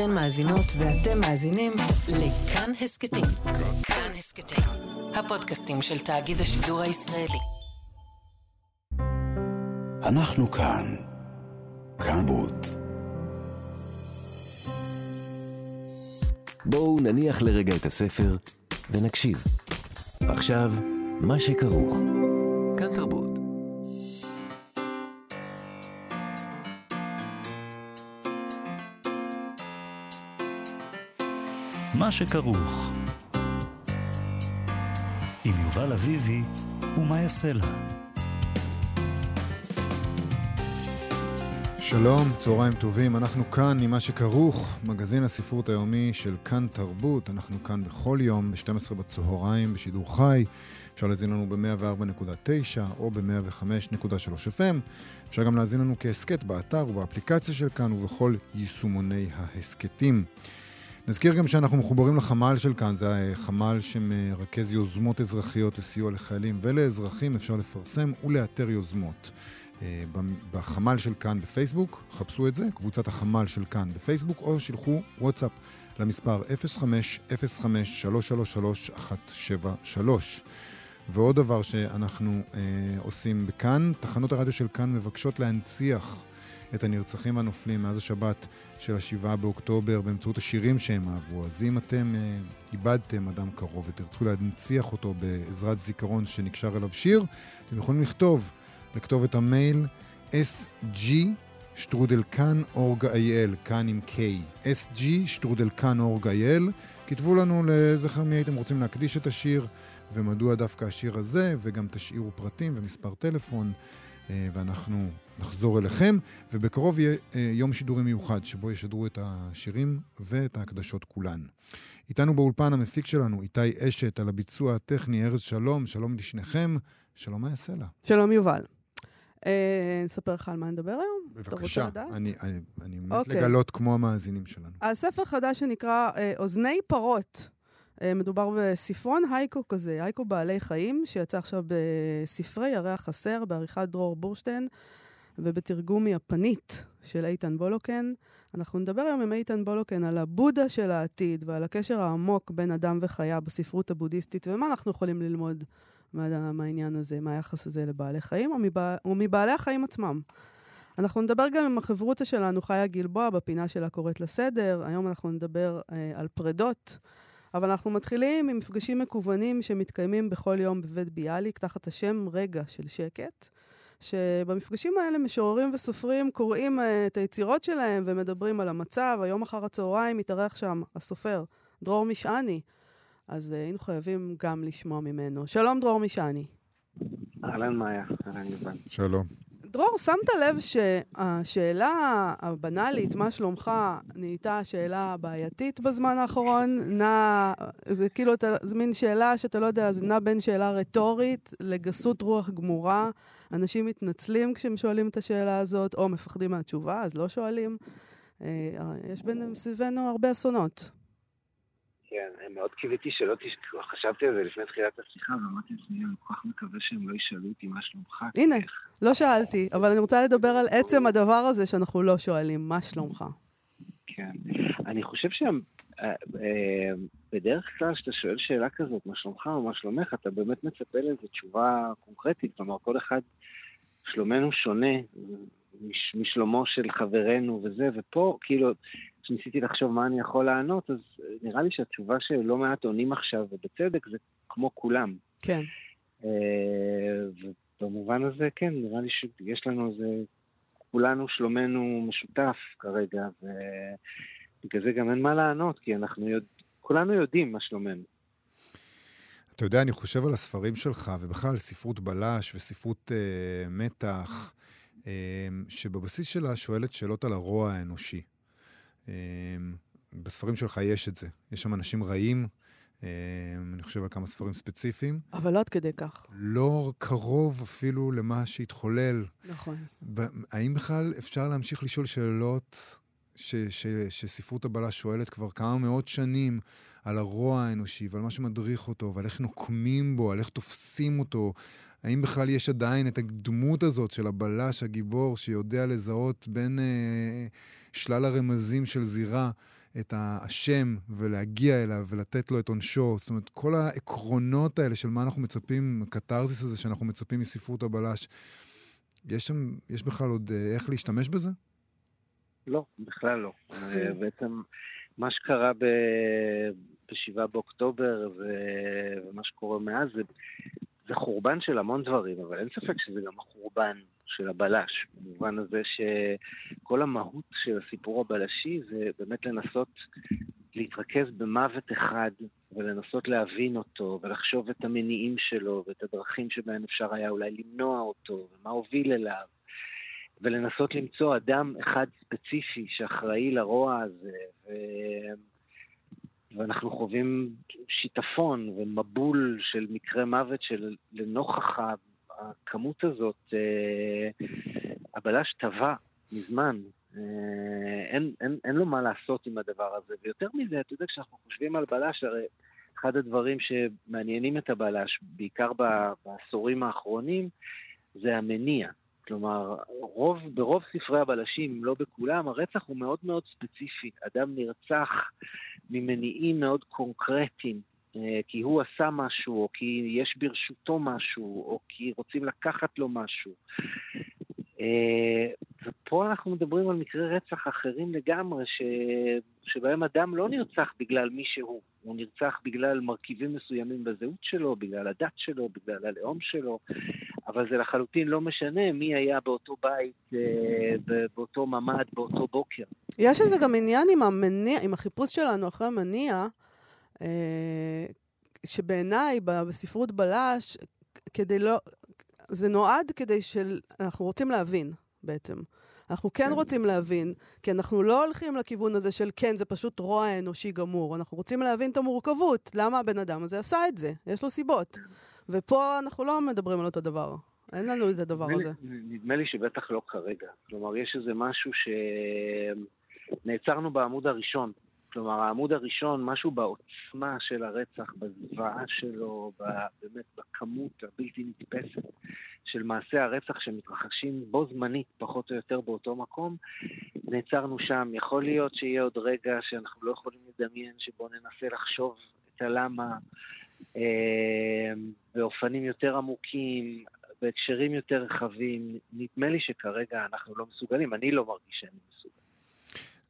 אתן מאזינות ואתם מאזינים לכאן הסכתים. כאן הסכתים, הפודקאסטים של תאגיד השידור הישראלי. אנחנו כאן. כאן בוט. בואו נניח לרגע את הספר ונקשיב. עכשיו, מה שכרוך. שכרוך. עם יובל אביבי ומה יעשה לה. שלום, צהריים טובים, אנחנו כאן עם מה שכרוך, מגזין הספרות היומי של כאן תרבות, אנחנו כאן בכל יום ב-12 בצהריים בשידור חי, אפשר להזין לנו ב-104.9 או ב-105.3 FM, אפשר גם להזין לנו כהסכת באתר ובאפליקציה של כאן ובכל יישומוני ההסכתים. נזכיר גם שאנחנו מחוברים לחמ"ל של כאן, זה חמ"ל שמרכז יוזמות אזרחיות לסיוע לחיילים ולאזרחים, אפשר לפרסם ולאתר יוזמות. אה, בחמ"ל של כאן בפייסבוק, חפשו את זה, קבוצת החמ"ל של כאן בפייסבוק, או שלחו וואטסאפ למספר 05-0333-173. ועוד דבר שאנחנו אה, עושים בכאן, תחנות הרדיו של כאן מבקשות להנציח את הנרצחים והנופלים מאז השבת של השבעה באוקטובר באמצעות השירים שהם אהבו. אז אם אתם אה, איבדתם אדם קרוב ותרצו להנציח אותו בעזרת זיכרון שנקשר אליו שיר, אתם יכולים לכתוב לכתובת המייל sg שטרודל כאן עם K, sg שטרודל כאן אורג אייל. כתבו לנו לזכר מי הייתם רוצים להקדיש את השיר ומדוע דווקא השיר הזה, וגם תשאירו פרטים ומספר טלפון. אה, ואנחנו נחזור אליכם, ובקרוב יהיה אה, יום שידורי מיוחד, שבו ישדרו את השירים ואת ההקדשות כולן. איתנו באולפן המפיק שלנו, איתי אשת, על הביצוע הטכני, ארז שלום, שלום לשניכם, שלום מה יעשה לה. שלום יובל. אה, נספר לך על מה נדבר היום? בבקשה, אני, אני, אני מת okay. אוקיי. לגלות כמו המאזינים שלנו. הספר חדש שנקרא אוזני פרות. מדובר בספרון הייקו כזה, הייקו בעלי חיים, שיצא עכשיו בספרי ירח חסר, בעריכת דרור בורשטיין. ובתרגום מיפנית של איתן בולוקן. אנחנו נדבר היום עם איתן בולוקן על הבודה של העתיד ועל הקשר העמוק בין אדם וחיה בספרות הבודהיסטית, ומה אנחנו יכולים ללמוד מה, מהעניין הזה, מהיחס הזה לבעלי חיים, או, מבע, או מבעלי החיים עצמם. אנחנו נדבר גם עם החברותה שלנו, חיה גלבוע, בפינה שלה קוראת לסדר. היום אנחנו נדבר אה, על פרדות. אבל אנחנו מתחילים עם מפגשים מקוונים שמתקיימים בכל יום בבית ביאליק, תחת השם רגע של שקט. שבמפגשים האלה משוררים וסופרים קוראים uh, את היצירות שלהם ומדברים על המצב. היום אחר הצהריים מתארח שם הסופר דרור משעני, אז uh, היינו חייבים גם לשמוע ממנו. שלום, דרור משעני. אהלן מאיה, אהלן יובל. שלום. דרור, שמת לב שהשאלה הבנאלית, מה שלומך, נהייתה שאלה בעייתית בזמן האחרון? נע, זה כאילו, זה מין שאלה שאתה לא יודע, זה נע בין שאלה רטורית לגסות רוח גמורה. אנשים מתנצלים כשהם שואלים את השאלה הזאת, או מפחדים מהתשובה, אז לא שואלים. אה, יש בין סביבנו הרבה אסונות. כן, מאוד קיוויתי שלא תשכחו, חשבתי על זה לפני תחילת השיחה, ואמרתי לעצמי, אני כל כך מקווה שהם לא ישאלו אותי מה שלומך. הנה, לא שאלתי, אבל אני רוצה לדבר על עצם הדבר הזה שאנחנו לא שואלים, מה שלומך? כן, אני חושב שבדרך אה, כלל כשאתה שואל שאלה כזאת, מה שלומך או מה שלומך, אתה באמת מצפה לאיזו תשובה קונקרטית, כלומר כל אחד, שלומנו שונה משלומו של חברנו וזה, ופה כאילו... כשניסיתי לחשוב מה אני יכול לענות, אז נראה לי שהתשובה שלא מעט עונים עכשיו, ובצדק, זה כמו כולם. כן. אה, ובמובן הזה, כן, נראה לי שיש לנו איזה... כולנו שלומנו משותף כרגע, ובגלל זה גם אין מה לענות, כי אנחנו יודע... כולנו יודעים מה שלומנו. אתה יודע, אני חושב על הספרים שלך, ובכלל ספרות בלש וספרות אה, מתח, אה, שבבסיס שלה שואלת שאלות על הרוע האנושי. אמ, בספרים שלך יש את זה. יש שם אנשים רעים, אמ, אני חושב על כמה ספרים ספציפיים. אבל לא עד כדי כך. לא קרוב אפילו למה שהתחולל. נכון. האם בכלל אפשר להמשיך לשאול שאלות ש, ש, שספרות הבלש שואלת כבר כמה מאות שנים על הרוע האנושי ועל מה שמדריך אותו ועל איך נוקמים בו, על איך תופסים אותו. האם בכלל יש עדיין את הדמות הזאת של הבלש הגיבור שיודע לזהות בין אה, שלל הרמזים של זירה את האשם ולהגיע אליו ולתת לו את עונשו. זאת אומרת, כל העקרונות האלה של מה אנחנו מצפים, הקתרזיס הזה שאנחנו מצפים מספרות הבלש, יש שם, יש בכלל עוד אה, איך להשתמש בזה? לא, בכלל לא. בעצם מה שקרה ב-7 באוקטובר ומה שקורה מאז זה, זה חורבן של המון דברים, אבל אין ספק שזה גם החורבן של הבלש, במובן הזה שכל המהות של הסיפור הבלשי זה באמת לנסות להתרכז במוות אחד ולנסות להבין אותו ולחשוב את המניעים שלו ואת הדרכים שבהן אפשר היה אולי למנוע אותו ומה הוביל אליו ולנסות למצוא אדם אחד ספציפי שאחראי לרוע הזה ו... ואנחנו חווים שיטפון ומבול של מקרי מוות של לנוכח הכמות הזאת, אה, הבלש טבע מזמן. אה, אין, אין, אין לו מה לעשות עם הדבר הזה. ויותר מזה, אתה יודע, כשאנחנו חושבים על בלש, הרי אחד הדברים שמעניינים את הבלש, בעיקר בעשורים האחרונים, זה המניע. כלומר, רוב, ברוב ספרי הבלשים, אם לא בכולם, הרצח הוא מאוד מאוד ספציפי. אדם נרצח ממניעים מאוד קונקרטיים. אה, כי הוא עשה משהו, או כי יש ברשותו משהו, או כי רוצים לקחת לו משהו. אה, ופה אנחנו מדברים על מקרי רצח אחרים לגמרי, ש... שבהם אדם לא נרצח בגלל מי שהוא, הוא נרצח בגלל מרכיבים מסוימים בזהות שלו, בגלל הדת שלו, בגלל הלאום שלו, אבל זה לחלוטין לא משנה מי היה באותו בית, אה, באותו ממ"ד, באותו בוקר. יש איזה גם עניין עם המניע, עם החיפוש שלנו אחרי מניע. אה, שבעיניי בספרות בלש, כדי לא... זה נועד כדי של... אנחנו רוצים להבין, בעצם. אנחנו כן, כן רוצים להבין, כי אנחנו לא הולכים לכיוון הזה של כן, זה פשוט רוע אנושי גמור. אנחנו רוצים להבין את המורכבות, למה הבן אדם הזה עשה את זה, יש לו סיבות. ופה אנחנו לא מדברים על אותו דבר. אין לנו את הדבר הזה. נדמה לי שבטח לא כרגע. כלומר, יש איזה משהו שנעצרנו בעמוד הראשון. כלומר, העמוד הראשון, משהו בעוצמה של הרצח, בזוועה שלו, באמת בכמות הבלתי נתפסת של מעשי הרצח שמתרחשים בו זמנית, פחות או יותר באותו מקום, נעצרנו שם. יכול להיות שיהיה עוד רגע שאנחנו לא יכולים לדמיין, שבו ננסה לחשוב את הלמה אה, באופנים יותר עמוקים, בהקשרים יותר רחבים. נדמה לי שכרגע אנחנו לא מסוגלים, אני לא מרגיש שאני מסוגל.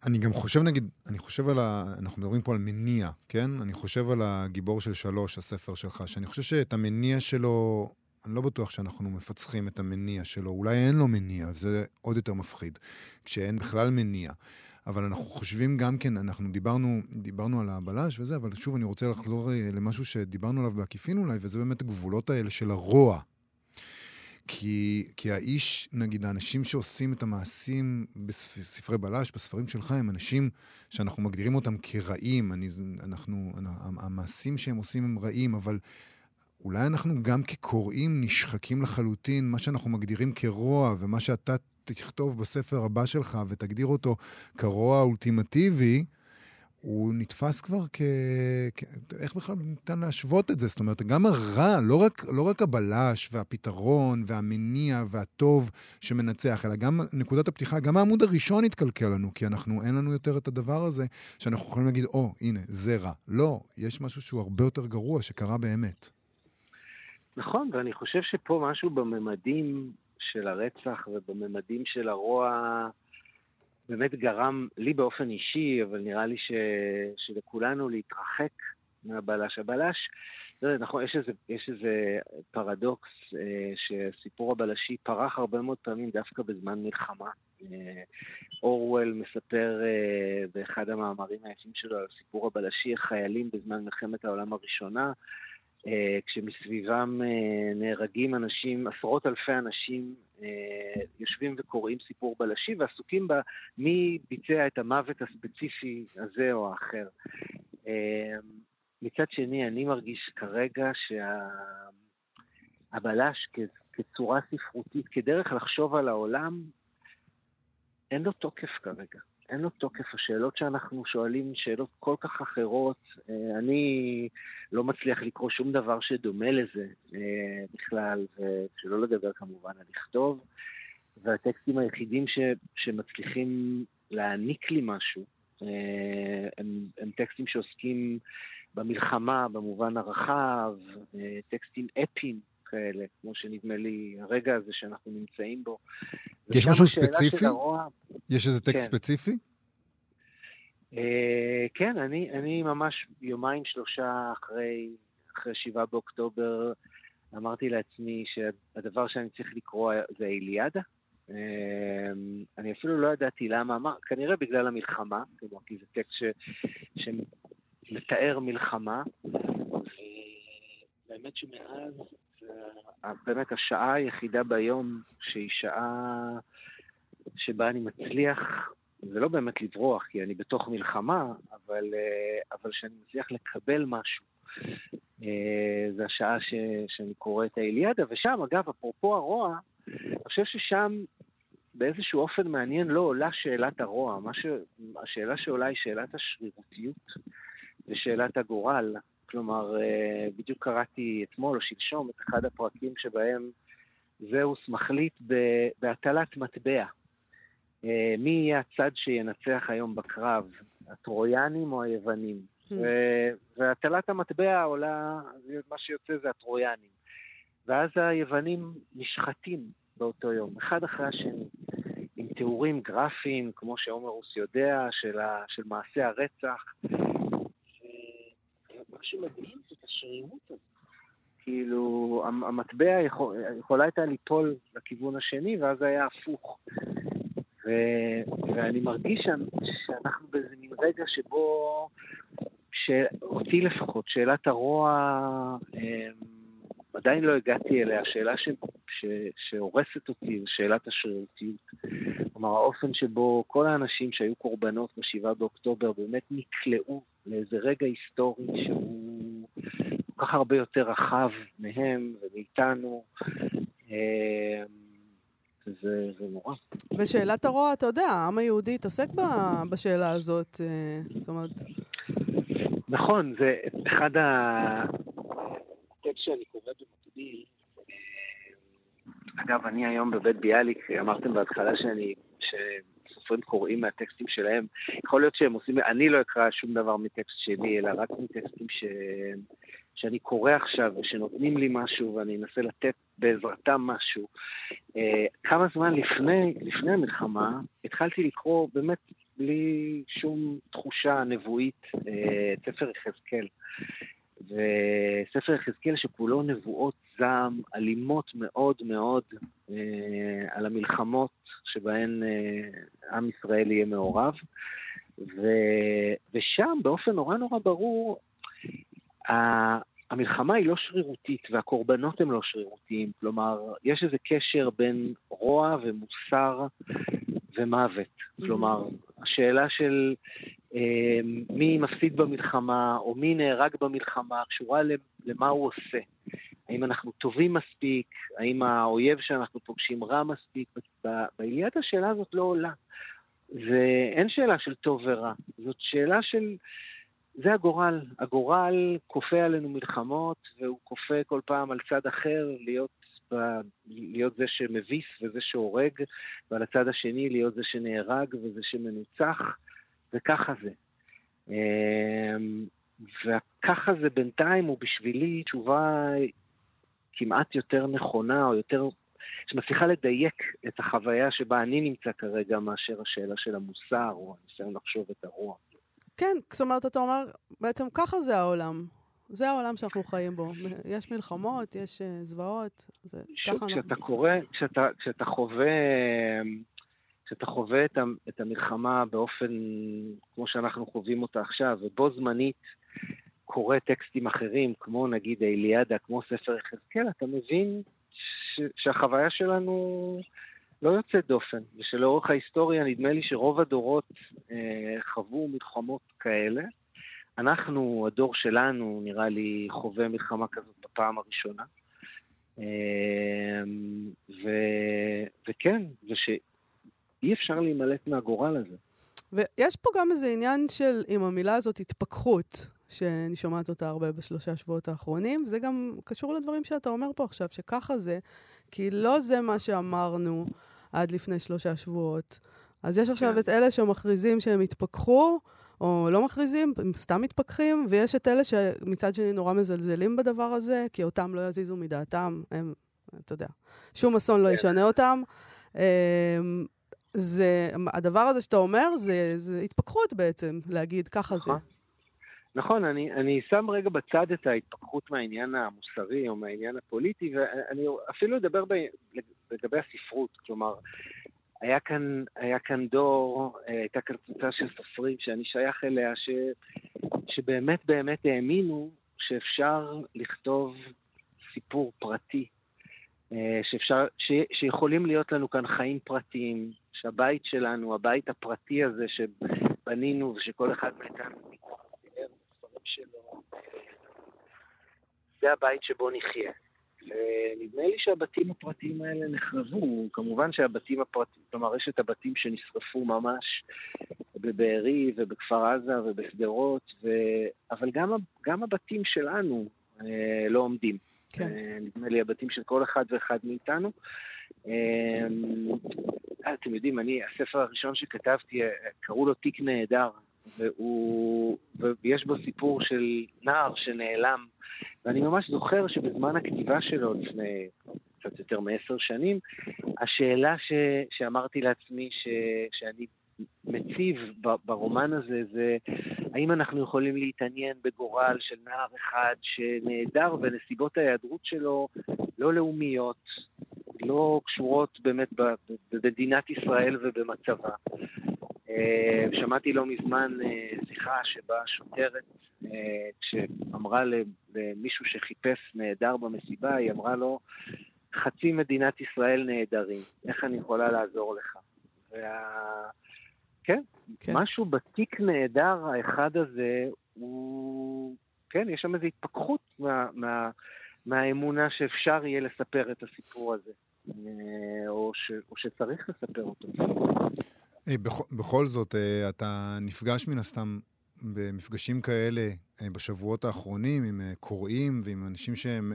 אני גם חושב, נגיד, אני חושב על ה... אנחנו מדברים פה על מניע, כן? אני חושב על הגיבור של שלוש, הספר שלך, שאני חושב שאת המניע שלו, אני לא בטוח שאנחנו מפצחים את המניע שלו. אולי אין לו מניע, זה עוד יותר מפחיד, כשאין בכלל מניע. אבל אנחנו חושבים גם כן, אנחנו דיברנו, דיברנו על הבלש וזה, אבל שוב, אני רוצה לחזור אה, למשהו שדיברנו עליו בעקיפין אולי, וזה באמת הגבולות האלה של הרוע. כי, כי האיש, נגיד, האנשים שעושים את המעשים בספרי בלש, בספרים שלך, הם אנשים שאנחנו מגדירים אותם כרעים. אני, אנחנו, המעשים שהם עושים הם רעים, אבל אולי אנחנו גם כקוראים נשחקים לחלוטין, מה שאנחנו מגדירים כרוע, ומה שאתה תכתוב בספר הבא שלך ותגדיר אותו כרוע האולטימטיבי, הוא נתפס כבר כ... כ... איך בכלל ניתן להשוות את זה? זאת אומרת, גם הרע, לא רק, לא רק הבלש והפתרון והמניע והטוב שמנצח, אלא גם נקודת הפתיחה, גם העמוד הראשון התקלקל לנו, כי אנחנו, אין לנו יותר את הדבר הזה שאנחנו יכולים להגיד, או, oh, הנה, זה רע. לא, יש משהו שהוא הרבה יותר גרוע, שקרה באמת. נכון, ואני חושב שפה משהו בממדים של הרצח ובממדים של הרוע... באמת גרם לי באופן אישי, אבל נראה לי ש... שלכולנו להתרחק מהבלש. הבלש, לא יודע, נכון, יש איזה, יש איזה פרדוקס אה, שסיפור הבלשי פרח הרבה מאוד פעמים דווקא בזמן מלחמה. אה, אורוול מספר אה, באחד המאמרים היפים שלו על סיפור הבלשי, איך חיילים בזמן מלחמת העולם הראשונה אה, כשמסביבם אה, נהרגים אנשים, עשרות אלפי אנשים אה, יושבים וקוראים סיפור בלשי ועסוקים בה מי ביצע את המוות הספציפי הזה או האחר. מצד שני, אני מרגיש כרגע שהבלש כצורה ספרותית, כדרך לחשוב על העולם, אין לו תוקף כרגע. אין לו תוקף. השאלות שאנחנו שואלים, שאלות כל כך אחרות, אה, אני לא מצליח לקרוא שום דבר שדומה לזה אה, בכלל, ושלא לדבר כמובן על לכתוב. והטקסטים היחידים ש, שמצליחים להעניק לי משהו, אה, הם, הם טקסטים שעוסקים במלחמה במובן הרחב, טקסטים אפיים כאלה, כמו שנדמה לי הרגע הזה שאנחנו נמצאים בו. יש משהו ספציפי? הרוע- יש איזה טקסט כן. ספציפי? אה, כן, אני, אני ממש יומיים שלושה אחרי, אחרי שבעה באוקטובר אמרתי לעצמי שהדבר שאני צריך לקרוא זה האיליאדה. אה, אני אפילו לא ידעתי למה, אמר, כנראה בגלל המלחמה, כלומר, כי זה טקסט ש, שמתאר מלחמה, ובאמת שמאז באמת השעה היחידה ביום שהיא שעה שבה אני מצליח זה לא באמת לברוח, כי אני בתוך מלחמה, אבל, אה, אבל שאני מצליח לקבל משהו. אה, זה השעה ש, שאני קורא את האיליאדה, ושם, אגב, אפרופו הרוע, אני חושב ששם באיזשהו אופן מעניין לא עולה שאלת הרוע. ש... השאלה שעולה היא שאלת השרירותיות ושאלת הגורל. כלומר, אה, בדיוק קראתי אתמול או שלשום את אחד הפרקים שבהם זהוס מחליט בהטלת מטבע. אה, מי יהיה הצד שינצח היום בקרב, הטרויאנים או היוונים? ו- והטלת המטבע עולה, מה שיוצא זה הטרויאנים. ואז היוונים נשחטים באותו יום, אחד אחרי השני, עם תיאורים גרפיים, כמו שעומרוס יודע, של, ה- של מעשי הרצח. ומה שמדהים זה את השרירות הזאת. כאילו, המ- המטבע יכול, יכולה הייתה ליפול לכיוון השני, ואז היה הפוך. ו, ואני מרגיש שאנחנו באיזה מין רגע שבו, שאותי לפחות, שאלת הרוע, אמ, עדיין לא הגעתי אליה, השאלה ש, ש, שהורסת אותי שאלת השרירותיות. כלומר, האופן שבו כל האנשים שהיו קורבנות ב-7 באוקטובר באמת נקלעו לאיזה רגע היסטורי שהוא כל כך הרבה יותר רחב מהם ומאיתנו. אמ, זה, זה נורא. ושאלת הרוע, אתה יודע, העם היהודי התעסק ב- בשאלה הזאת. אה, זאת אומרת, נכון, זה אחד הטקסט שאני קורא במקביל. אה, אגב, אני היום בבית ביאליק, אמרתם בהתחלה שאני, שסופרים קוראים מהטקסטים שלהם. יכול להיות שהם עושים, אני לא אקרא שום דבר מטקסט שלי, אלא רק מטקסטים ש... שאני קורא עכשיו ושנותנים לי משהו ואני אנסה לתת בעזרתם משהו. אה, כמה זמן לפני, לפני המלחמה התחלתי לקרוא באמת בלי שום תחושה נבואית אה, את ספר יחזקאל. וספר יחזקאל שכולו נבואות זעם אלימות מאוד מאוד אה, על המלחמות שבהן אה, עם ישראל יהיה מעורב. ו, ושם באופן נורא נורא ברור, המלחמה היא לא שרירותית והקורבנות הם לא שרירותיים. כלומר, יש איזה קשר בין רוע ומוסר ומוות. כלומר, השאלה של אה, מי מפסיד במלחמה או מי נהרג במלחמה קשורה למה הוא עושה. האם אנחנו טובים מספיק? האם האויב שאנחנו פוגשים רע מספיק? באליית השאלה הזאת לא עולה. ואין שאלה של טוב ורע, זאת שאלה של... זה הגורל. הגורל כופה עלינו מלחמות, והוא כופה כל פעם על צד אחר להיות, ב... להיות זה שמביס וזה שהורג, ועל הצד השני להיות זה שנהרג וזה שמנוצח, וככה זה. וככה זה בינתיים הוא בשבילי תשובה כמעט יותר נכונה, או יותר... שמצליחה לדייק את החוויה שבה אני נמצא כרגע, מאשר השאלה של המוסר, או הניסיון לחשוב את הרוע. כן, זאת אומרת, אתה אומר, בעצם ככה זה העולם. זה העולם שאנחנו חיים בו. יש מלחמות, יש uh, זוועות, כשאתה אנחנו... קורא, כשאתה, כשאתה חווה... כשאתה חווה את, את המלחמה באופן כמו שאנחנו חווים אותה עכשיו, ובו זמנית קורא טקסטים אחרים, כמו נגיד האיליאדה, כמו ספר יחזקאל, אתה מבין ש, שהחוויה שלנו לא יוצאת דופן, ושלאורך ההיסטוריה נדמה לי שרוב הדורות אה, חוו מלחמות כאלה. אנחנו, הדור שלנו, נראה לי, חווה מלחמה כזאת בפעם הראשונה. אה, ו, וכן, ושאי אפשר להימלט מהגורל הזה. ויש פה גם איזה עניין של, עם המילה הזאת, התפכחות, שאני שומעת אותה הרבה בשלושה שבועות האחרונים. זה גם קשור לדברים שאתה אומר פה עכשיו, שככה זה, כי לא זה מה שאמרנו עד לפני שלושה שבועות. אז יש עכשיו כן. את אלה שמכריזים שהם התפכחו, או לא מכריזים, הם סתם מתפכחים, ויש את אלה שמצד שני נורא מזלזלים בדבר הזה, כי אותם לא יזיזו מדעתם, הם, אתה יודע, שום אסון לא כן. ישנה אותם. אמ, זה, הדבר הזה שאתה אומר, זה, זה התפכחות בעצם, להגיד ככה זה. נכון. אני, אני שם רגע בצד את ההתפכחות מהעניין המוסרי או מהעניין הפוליטי, ואני אפילו אדבר ב, לגבי הספרות. כלומר, היה כאן, היה כאן דור, אה, הייתה כאן קבוצה של סופרים שאני שייך אליה, ש, שבאמת באמת האמינו שאפשר לכתוב סיפור פרטי, אה, שאפשר, ש, שיכולים להיות לנו כאן חיים פרטיים, שהבית שלנו, הבית הפרטי הזה שבנינו ושכל אחד מאיתנו שלו, זה הבית שבו נחיה. ונדמה לי שהבתים הפרטיים האלה נחרבו. כמובן שהבתים הפרטיים, כלומר, יש את הבתים שנשרפו ממש בבארי ובכפר עזה ובשדרות, ו... אבל גם, גם הבתים שלנו אה, לא עומדים. כן. אה, נדמה לי הבתים של כל אחד ואחד מאיתנו. אה, אתם יודעים, אני, הספר הראשון שכתבתי, אה, קראו לו תיק נהדר, והוא, ויש בו סיפור של נער שנעלם, ואני ממש זוכר שבזמן הכתיבה שלו, לפני קצת יותר מעשר שנים, השאלה ש, שאמרתי לעצמי ש, שאני מציב ברומן הזה זה האם אנחנו יכולים להתעניין בגורל של נער אחד שנעדר ונסיבות ההיעדרות שלו לא לאומיות, לא קשורות באמת במדינת ישראל ובמצבה. אה, שמעתי לא מזמן אה, שיחה שבה שוטרת, אה, כשאמרה למישהו שחיפש נעדר במסיבה, היא אמרה לו, חצי מדינת ישראל נעדרים, איך אני יכולה לעזור לך? וה... כן, כן. משהו בתיק נהדר האחד הזה, הוא... כן, יש שם איזו התפכחות מה, מה, מהאמונה שאפשר יהיה לספר את הסיפור הזה, או, ש, או שצריך לספר אותו. היי, בכ- בכל זאת, אה, אתה נפגש מן הסתם במפגשים כאלה אה, בשבועות האחרונים עם אה, קוראים ועם אנשים שהם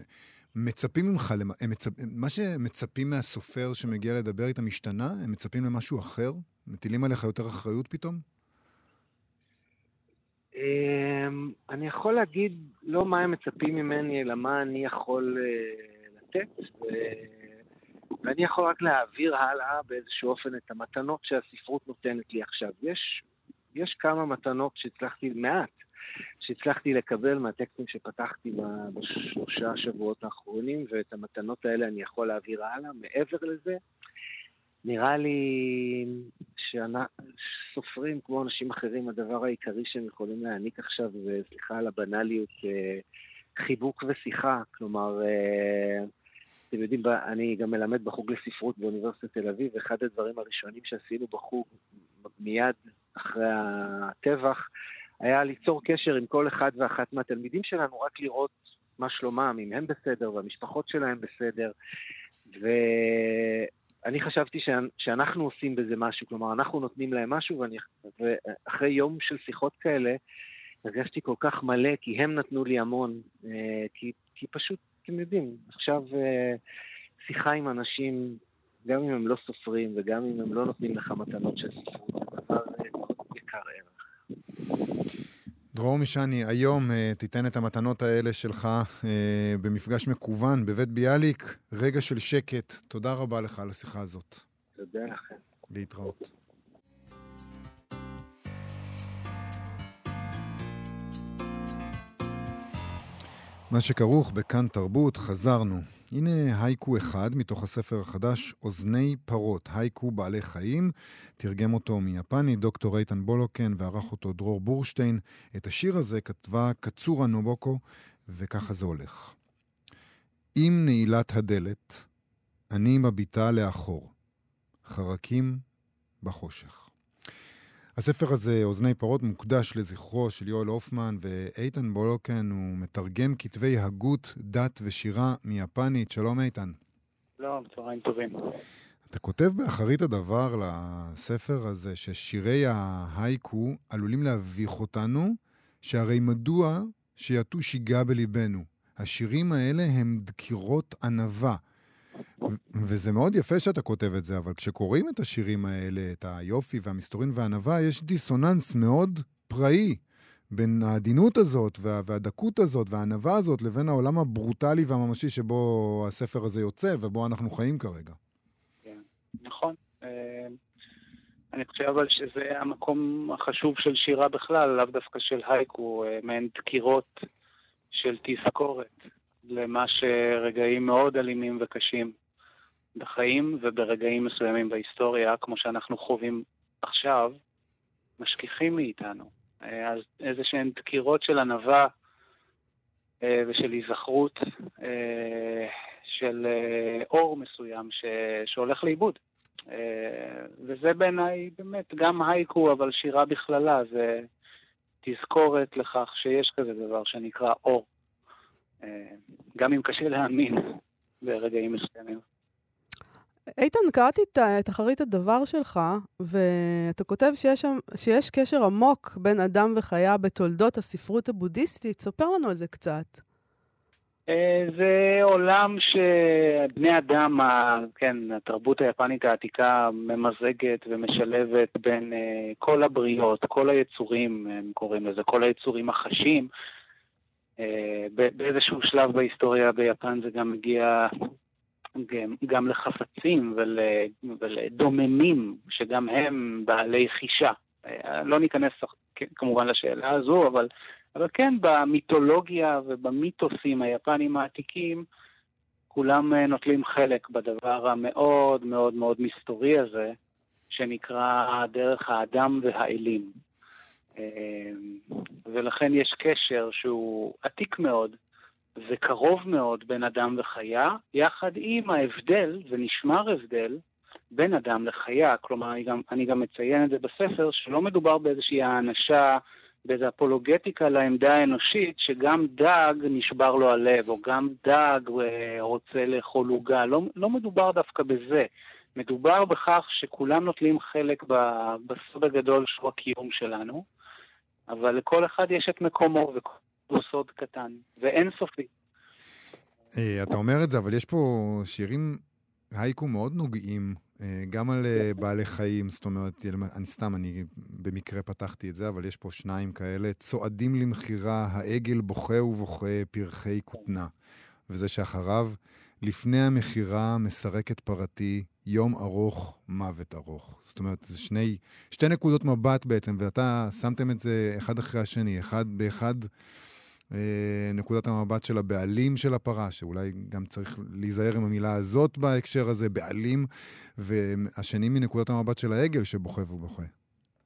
מצפים ממך, הם מצפ... מה שמצפים מהסופר שמגיע לדבר איתם השתנה? הם מצפים למשהו אחר? מטילים עליך יותר אחריות פתאום? אמ, אני יכול להגיד לא מה הם מצפים ממני, אלא מה אני יכול אה, לתת, ואני יכול רק להעביר הלאה באיזשהו אופן את המתנות שהספרות נותנת לי עכשיו. יש, יש כמה מתנות שהצלחתי, מעט, שהצלחתי לקבל מהטקסטים שפתחתי בשלושה שבועות האחרונים, ואת המתנות האלה אני יכול להעביר הלאה. מעבר לזה, נראה לי שסופרים, כמו אנשים אחרים, הדבר העיקרי שהם יכולים להעניק עכשיו, וסליחה על הבנאליות, אה, חיבוק ושיחה. כלומר, אה, אתם יודעים, אני גם מלמד בחוג לספרות באוניברסיטת תל אביב, ואחד הדברים הראשונים שעשינו בחוג מיד אחרי הטבח, היה ליצור קשר עם כל אחד ואחת מהתלמידים שלנו, רק לראות מה שלומם, אם הם בסדר והמשפחות שלהם בסדר. ואני חשבתי שאנ- שאנחנו עושים בזה משהו, כלומר, אנחנו נותנים להם משהו, ואני, ואחרי יום של שיחות כאלה, הרגשתי כל כך מלא, כי הם נתנו לי המון, אה, כי, כי פשוט, אתם יודעים, עכשיו אה, שיחה עם אנשים, גם אם הם לא סופרים וגם אם הם לא נותנים לך מתנות של ספרות, זה דבר יקר ערך. דרור משני, היום אה, תיתן את המתנות האלה שלך אה, במפגש מקוון בבית ביאליק. רגע של שקט. תודה רבה לך על השיחה הזאת. תודה לכם. להתראות. מה שכרוך בכאן תרבות, חזרנו. הנה הייקו אחד מתוך הספר החדש, אוזני פרות, הייקו בעלי חיים. תרגם אותו מיפני דוקטור איתן בולוקן וערך אותו דרור בורשטיין. את השיר הזה כתבה קצורה נובוקו, וככה זה הולך. עם נעילת הדלת, אני מביטה לאחור. חרקים בחושך. הספר הזה, אוזני פרות, מוקדש לזכרו של יואל הופמן, ואיתן בולוקן הוא מתרגם כתבי הגות, דת ושירה מיפנית. שלום איתן. שלום, צהריים טובים. אתה כותב באחרית הדבר לספר הזה ששירי ההייקו עלולים להביך אותנו, שהרי מדוע שיטו שיגע בליבנו? השירים האלה הם דקירות ענווה. וזה מאוד יפה שאתה כותב את זה, אבל כשקוראים את השירים האלה, את היופי והמסתורין והענווה, יש דיסוננס מאוד פראי בין העדינות הזאת וה, והדקות הזאת והענווה הזאת לבין העולם הברוטלי והממשי שבו הספר הזה יוצא ובו אנחנו חיים כרגע. כן, נכון. אה, אני חושב אבל שזה המקום החשוב של שירה בכלל, לאו דווקא של הייקו, אה, מעין דקירות של תזכורת למה שרגעים מאוד אלימים וקשים בחיים וברגעים מסוימים בהיסטוריה, כמו שאנחנו חווים עכשיו, משכיחים מאיתנו. אה, אז איזה שהן דקירות של ענווה אה, ושל היזכרות של אור מסוים ש... שהולך לאיבוד. וזה בעיניי באמת גם הייקו, אבל שירה בכללה, זה תזכורת לכך שיש כזה דבר שנקרא אור. גם אם קשה להאמין ברגעים מסוימים. איתן, קראתי את אחרית הדבר שלך, ואתה כותב שיש, שיש קשר עמוק בין אדם וחיה בתולדות הספרות הבודהיסטית. ספר לנו על זה קצת. אה, זה עולם שבני אדם, כן, התרבות היפנית העתיקה ממזגת ומשלבת בין אה, כל הבריות, כל היצורים, הם קוראים לזה, כל היצורים החשים. אה, באיזשהו שלב בהיסטוריה ביפן זה גם מגיע גם, גם לחפצים ול, ולדוממים, שגם הם בעלי חישה. לא ניכנס כמובן לשאלה הזו, אבל אבל כן, במיתולוגיה ובמיתוסים היפנים העתיקים, כולם אה, נוטלים חלק בדבר המאוד מאוד מאוד מסתורי הזה, שנקרא דרך האדם והאלים. אה, ולכן יש קשר שהוא עתיק מאוד וקרוב מאוד בין אדם וחיה, יחד עם ההבדל, ונשמר הבדל, בין אדם לחיה. כלומר, אני גם, אני גם מציין את זה בספר, שלא מדובר באיזושהי האנשה באיזו אפולוגטיקה לעמדה האנושית, שגם דג נשבר לו הלב, או גם דג אה, רוצה לאכול עוגה. לא, לא מדובר דווקא בזה. מדובר בכך שכולם נוטלים חלק בסוד הגדול שהוא הקיום שלנו, אבל לכל אחד יש את מקומו, וכל סוד קטן, ואין סופי. אה, אתה אומר את זה, אבל יש פה שירים, הייקו מאוד נוגעים אה, גם על אה, בעלי חיים, זאת אומרת, אני סתם, אני במקרה פתחתי את זה, אבל יש פה שניים כאלה. צועדים למכירה, העגל בוכה ובוכה פרחי כותנה. וזה שאחריו, לפני המכירה מסרקת פרתי, יום ארוך, מוות ארוך. זאת אומרת, זה שני, שתי נקודות מבט בעצם, ואתה שמתם את זה אחד אחרי השני, אחד באחד. אה, נקודת המבט של הבעלים של הפרה, שאולי גם צריך להיזהר עם המילה הזאת בהקשר הזה, בעלים, והשני מנקודת המבט של העגל שבוכה ובוכה.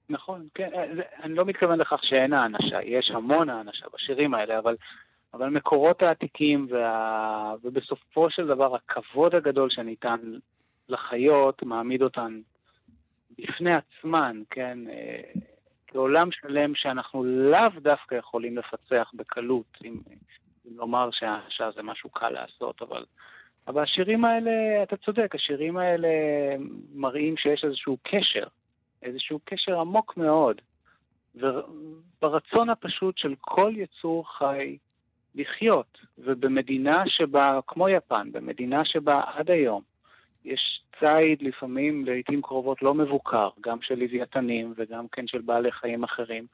נכון, כן, אה, אני לא מתכוון לכך שאין האנשה, יש המון האנשה בשירים האלה, אבל, אבל מקורות העתיקים וה, ובסופו של דבר הכבוד הגדול שניתן לחיות מעמיד אותן בפני עצמן, כן, לעולם שלם שאנחנו לאו דווקא יכולים לפצח בקלות, אם, אם לומר שהשעה זה משהו קל לעשות, אבל, אבל השירים האלה, אתה צודק, השירים האלה מראים שיש איזשהו קשר, איזשהו קשר עמוק מאוד, וברצון הפשוט של כל יצור חי לחיות, ובמדינה שבה, כמו יפן, במדינה שבה עד היום יש ציד לפעמים, לעיתים קרובות לא מבוקר, גם של לוויתנים וגם כן של בעלי חיים אחרים.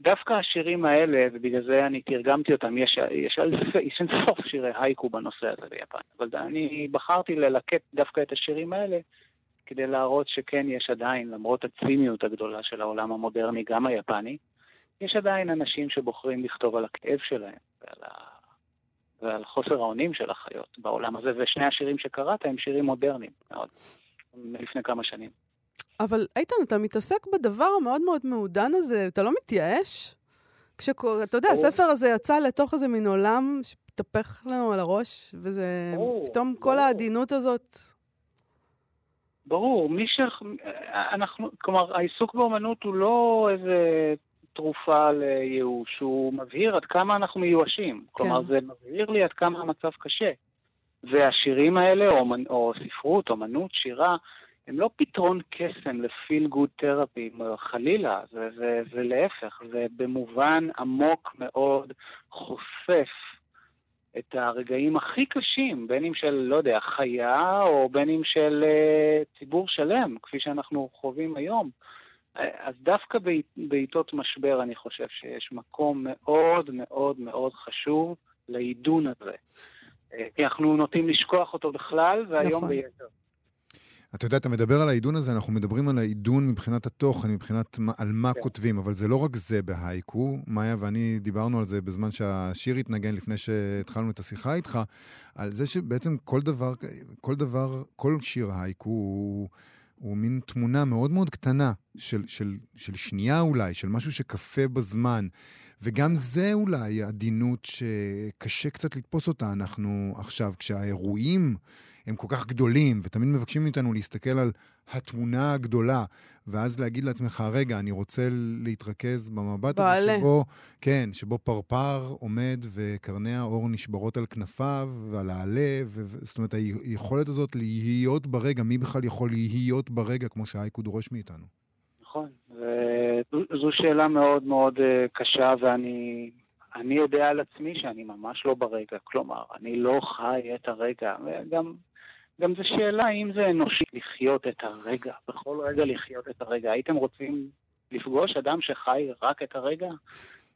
דווקא השירים האלה, ובגלל זה אני תרגמתי אותם, יש, יש יש אינסוף שירי הייקו בנושא הזה ביפן, אבל אני בחרתי ללקט דווקא את השירים האלה כדי להראות שכן יש עדיין, למרות הציניות הגדולה של העולם המודרני, גם היפני, יש עדיין אנשים שבוחרים לכתוב על הכאב שלהם ועל ה... ועל חוסר האונים של החיות בעולם הזה, ושני השירים שקראת הם שירים מודרניים מאוד, מלפני כמה שנים. אבל איתן, אתה מתעסק בדבר המאוד מאוד מעודן הזה, אתה לא מתייאש? כשקור... אתה יודע, הספר הזה יצא לתוך איזה מין עולם שמתהפך לנו על הראש, וזה ברור, פתאום. כל העדינות הזאת... ברור, מי ש... אנחנו, כלומר, העיסוק באומנות הוא לא איזה תרופה לייאוש, הוא מבהיר עד כמה אנחנו מיואשים. כן. כלומר, זה מבהיר לי עד כמה המצב קשה. והשירים האלה, או, או ספרות, אומנות, שירה, הם לא פתרון קסם לפיל גוד תרפי, חלילה, זה, זה, זה להפך, זה במובן עמוק מאוד חושף את הרגעים הכי קשים, בין אם של, לא יודע, חיה, או בין אם של uh, ציבור שלם, כפי שאנחנו חווים היום. אז דווקא בעיתות משבר אני חושב שיש מקום מאוד מאוד מאוד חשוב לעידון הזה. כי אנחנו נוטים לשכוח אותו בכלל, והיום נכון. ביתר. אתה יודע, אתה מדבר על העידון הזה, אנחנו מדברים על העידון מבחינת התוכן, מבחינת מה, על מה כן. כותבים, אבל זה לא רק זה בהייקו. מאיה ואני דיברנו על זה בזמן שהשיר התנגן לפני שהתחלנו את השיחה איתך, על זה שבעצם כל דבר, כל דבר, כל שיר הייקו הוא... הוא מין תמונה מאוד מאוד קטנה של, של, של שנייה אולי, של משהו שקפה בזמן. וגם זה אולי עדינות שקשה קצת לתפוס אותה. אנחנו עכשיו, כשהאירועים הם כל כך גדולים, ותמיד מבקשים מאיתנו להסתכל על התמונה הגדולה, ואז להגיד לעצמך, רגע, אני רוצה להתרכז במבט בעלה. הזה שבו, כן, שבו פרפר עומד וקרני האור נשברות על כנפיו ועל העלה, ו... זאת אומרת, היכולת הזאת להיות ברגע, מי בכלל יכול להיות ברגע, כמו שהאייקו דורש מאיתנו? וזו שאלה מאוד מאוד אה, קשה, ואני אני יודע על עצמי שאני ממש לא ברגע. כלומר, אני לא חי את הרגע. וגם גם זו שאלה אם זה אנושי לחיות את הרגע, בכל רגע לחיות את הרגע. הייתם רוצים לפגוש אדם שחי רק את הרגע?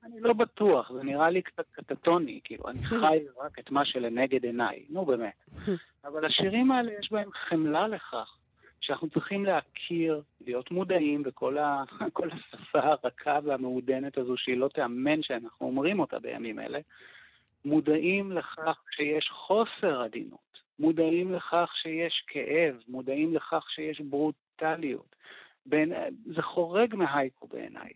אני לא בטוח, זה נראה לי קצת קטטוני, כאילו, אני חי רק את מה שלנגד עיניי, נו באמת. אבל השירים האלה יש בהם חמלה לכך, שאנחנו צריכים להכיר, להיות מודעים, וכל ה... השפה הרכה והמעודנת הזו, שהיא לא תיאמן שאנחנו אומרים אותה בימים אלה, מודעים לכך שיש חוסר עדינות. מודעים לכך שיש כאב, מודעים לכך שיש ברוטליות. בין, זה חורג מהייקו בעיניי.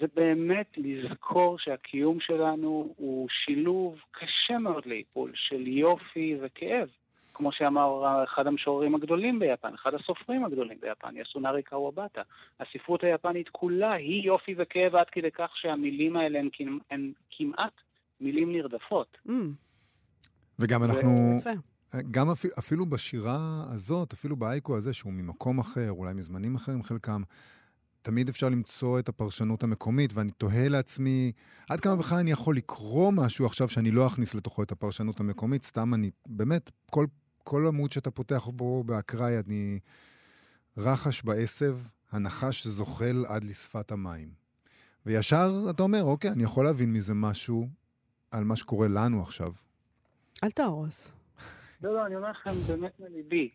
זה באמת לזכור שהקיום שלנו הוא שילוב קשה מאוד לעיפול של יופי וכאב. כמו שאמר אחד המשוררים הגדולים ביפן, אחד הסופרים הגדולים ביפן, יסונארי קוואבטה. הספרות היפנית כולה היא יופי וכאב עד כדי כך שהמילים האלה הן, הן כמעט מילים נרדפות. Mm. וגם אנחנו... ו... גם אפילו, אפילו בשירה הזאת, אפילו באייקו הזה, שהוא ממקום אחר, אולי מזמנים אחרים חלקם, תמיד אפשר למצוא את הפרשנות המקומית, ואני תוהה לעצמי, עד כמה בכלל אני יכול לקרוא משהו עכשיו שאני לא אכניס לתוכו את הפרשנות המקומית, סתם אני, באמת, כל, כל עמוד שאתה פותח בו באקראי, אני רחש בעשב, הנחש זוחל עד לשפת המים. וישר אתה אומר, אוקיי, אני יכול להבין מזה משהו על מה שקורה לנו עכשיו. אל תהרוס. לא, לא, אני אומר לכם באמת מליבי.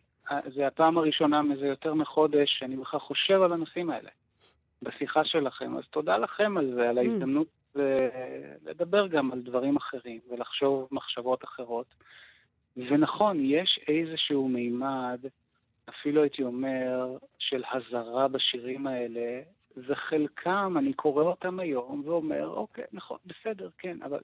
זה הפעם הראשונה מזה יותר מחודש שאני בכלל חושב על הנושאים האלה בשיחה שלכם. אז תודה לכם על זה, על mm. ההזדמנות לדבר גם על דברים אחרים ולחשוב מחשבות אחרות. ונכון, יש איזשהו מימד, אפילו הייתי אומר, של הזרה בשירים האלה, וחלקם, אני קורא אותם היום ואומר, אוקיי, נכון, בסדר, כן, אבל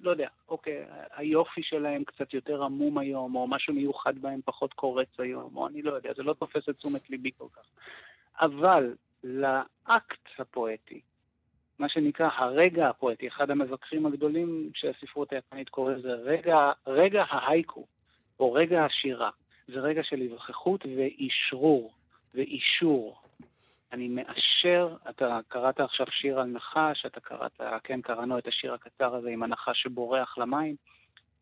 לא יודע, אוקיי, היופי שלהם קצת יותר עמום היום, או משהו מיוחד בהם פחות קורץ היום, או אני לא יודע, זה לא תופס את תשומת ליבי כל כך. אבל לאקט הפואטי, מה שנקרא הרגע הפואטי, אחד המבקרים הגדולים שהספרות היפנית קורא לזה רגע, רגע ההייקו, או רגע השירה. זה רגע של היווכחות ואישרור, ואישור. אני מאשר, אתה קראת עכשיו שיר על נחש, אתה קראת, כן, קראנו את השיר הקצר הזה עם הנחש שבורח למים.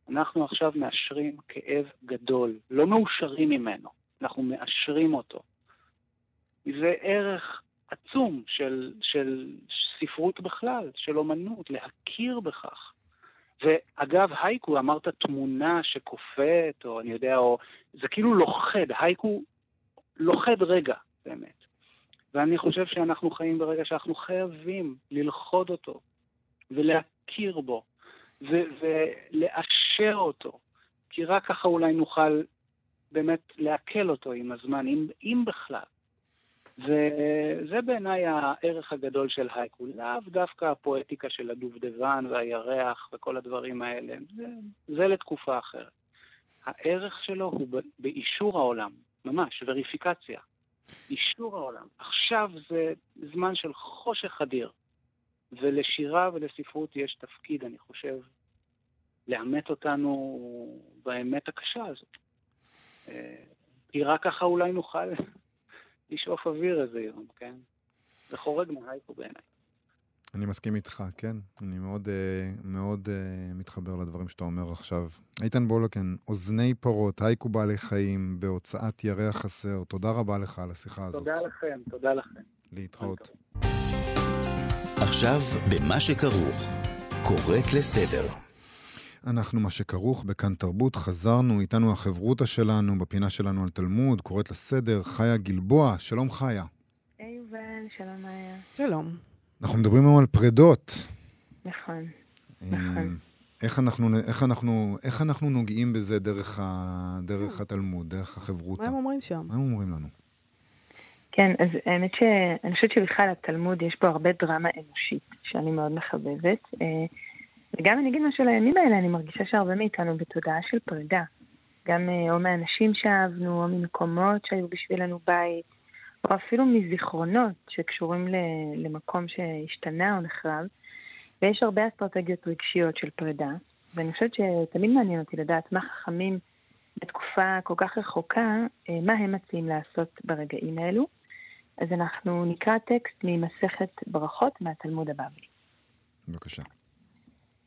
אנחנו עכשיו מאשרים כאב גדול, לא מאושרים ממנו, אנחנו מאשרים אותו. זה ערך עצום של, של ספרות בכלל, של אומנות, להכיר בכך. ואגב, הייקו, אמרת תמונה שקופאת, או אני יודע, או... זה כאילו לוכד, הייקו לוכד רגע, באמת. ואני חושב שאנחנו חיים ברגע שאנחנו חייבים ללכוד אותו ולהכיר בו ו- ולאשר אותו, כי רק ככה אולי נוכל באמת לעכל אותו עם הזמן, אם, אם בכלל. וזה בעיניי הערך הגדול של הייקו, לאו דווקא הפואטיקה של הדובדבן והירח וכל הדברים האלה, זה, זה לתקופה אחרת. הערך שלו הוא באישור העולם, ממש, וריפיקציה. אישור העולם. עכשיו זה זמן של חושך אדיר, ולשירה ולספרות יש תפקיד, אני חושב, לאמת אותנו באמת הקשה הזאת. אה, כי רק ככה אולי נוכל לשאוף אוויר איזה יום, כן? זה חורג מהייפו בעיניי. אני מסכים איתך, כן. אני מאוד, אה, מאוד אה, מתחבר לדברים שאתה אומר עכשיו. איתן בולוקן, אוזני פרות, הייקו בעלי חיים, בהוצאת ירח חסר. תודה רבה לך על השיחה הזאת. תודה לכם, תודה לכם. להתראות. עכשיו, במה שכרוך, קוראת לסדר. אנחנו מה שכרוך בכאן תרבות, חזרנו, איתנו החברותא שלנו, בפינה שלנו על תלמוד, קוראת לסדר, חיה גלבוע, שלום חיה. היי יובל, שלום מאיה. שלום. אנחנו מדברים היום על פרדות. נכון. אה, נכון. איך אנחנו, איך, אנחנו, איך אנחנו נוגעים בזה דרך, ה, דרך התלמוד, דרך החברותא? מה הם אומרים שם? מה הם אומרים לנו? כן, אז האמת שאני חושבת שבכלל התלמוד יש בו הרבה דרמה אנושית, שאני מאוד מחבבת. וגם אני אגיד משהו על הימים האלה, אני מרגישה שהרבה מאיתנו בתודעה של פרידה. גם אה, או מאנשים שאהבנו, או ממקומות שהיו בשבילנו בית, או אפילו מזיכרונות שקשורים למקום שהשתנה או נחרב. ויש הרבה אסטרטגיות רגשיות של פרידה, ואני חושבת שתמיד מעניין אותי לדעת מה חכמים בתקופה כל כך רחוקה, אה, מה הם מציעים לעשות ברגעים האלו. אז אנחנו נקרא טקסט ממסכת ברכות מהתלמוד הבבלי. בבקשה.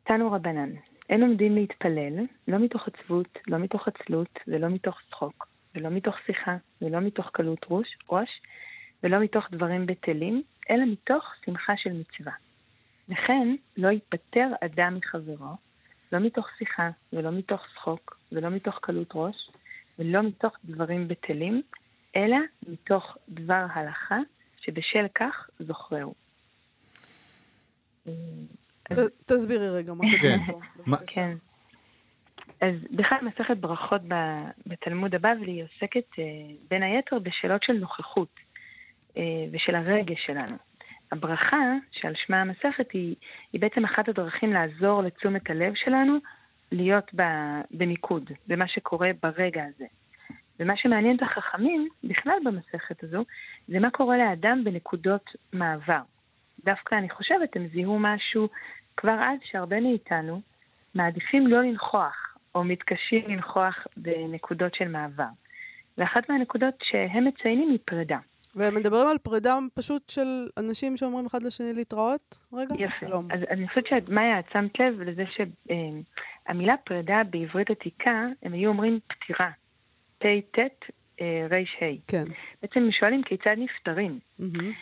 תנו רבנן, אין עומדים להתפלל, לא מתוך עצבות, לא מתוך עצלות, ולא מתוך צחוק, ולא מתוך שיחה, ולא מתוך קלות ראש, ראש, ולא מתוך דברים בטלים, אלא מתוך שמחה של מצווה. וכן, לא ייפטר אדם מחברו, לא מתוך שיחה, ולא מתוך צחוק, ולא מתוך קלות ראש, ולא מתוך דברים בטלים, אלא מתוך דבר הלכה, שבשל כך זוכרהו. ת- תסבירי רגע מה כן. כתוב פה. כן. אז בכלל מסכת ברכות ב- בתלמוד הבבלי היא עוסקת אה, בין היתר בשאלות של נוכחות אה, ושל הרגש שלנו. הברכה, שעל שמה המסכת, היא, היא בעצם אחת הדרכים לעזור לתשומת הלב שלנו להיות ב- במיקוד, במה שקורה ברגע הזה. ומה שמעניין את החכמים, בכלל במסכת הזו, זה מה קורה לאדם בנקודות מעבר. דווקא אני חושבת, הם זיהו משהו כבר אז שהרבה מאיתנו מעדיפים לא לנכוח, או מתקשים לנכוח בנקודות של מעבר. ואחת מהנקודות שהם מציינים היא פרידה. והם מדברים על פרידה פשוט של אנשים שאומרים אחד לשני להתראות? רגע, יפה. שלום. אז אני חושבת שמאיה, את שמת לב לזה שהמילה פרידה בעברית עתיקה, הם היו אומרים פטירה. פט, אה, ר"ה. כן. בעצם הם שואלים כיצד נפטרים. מהמם.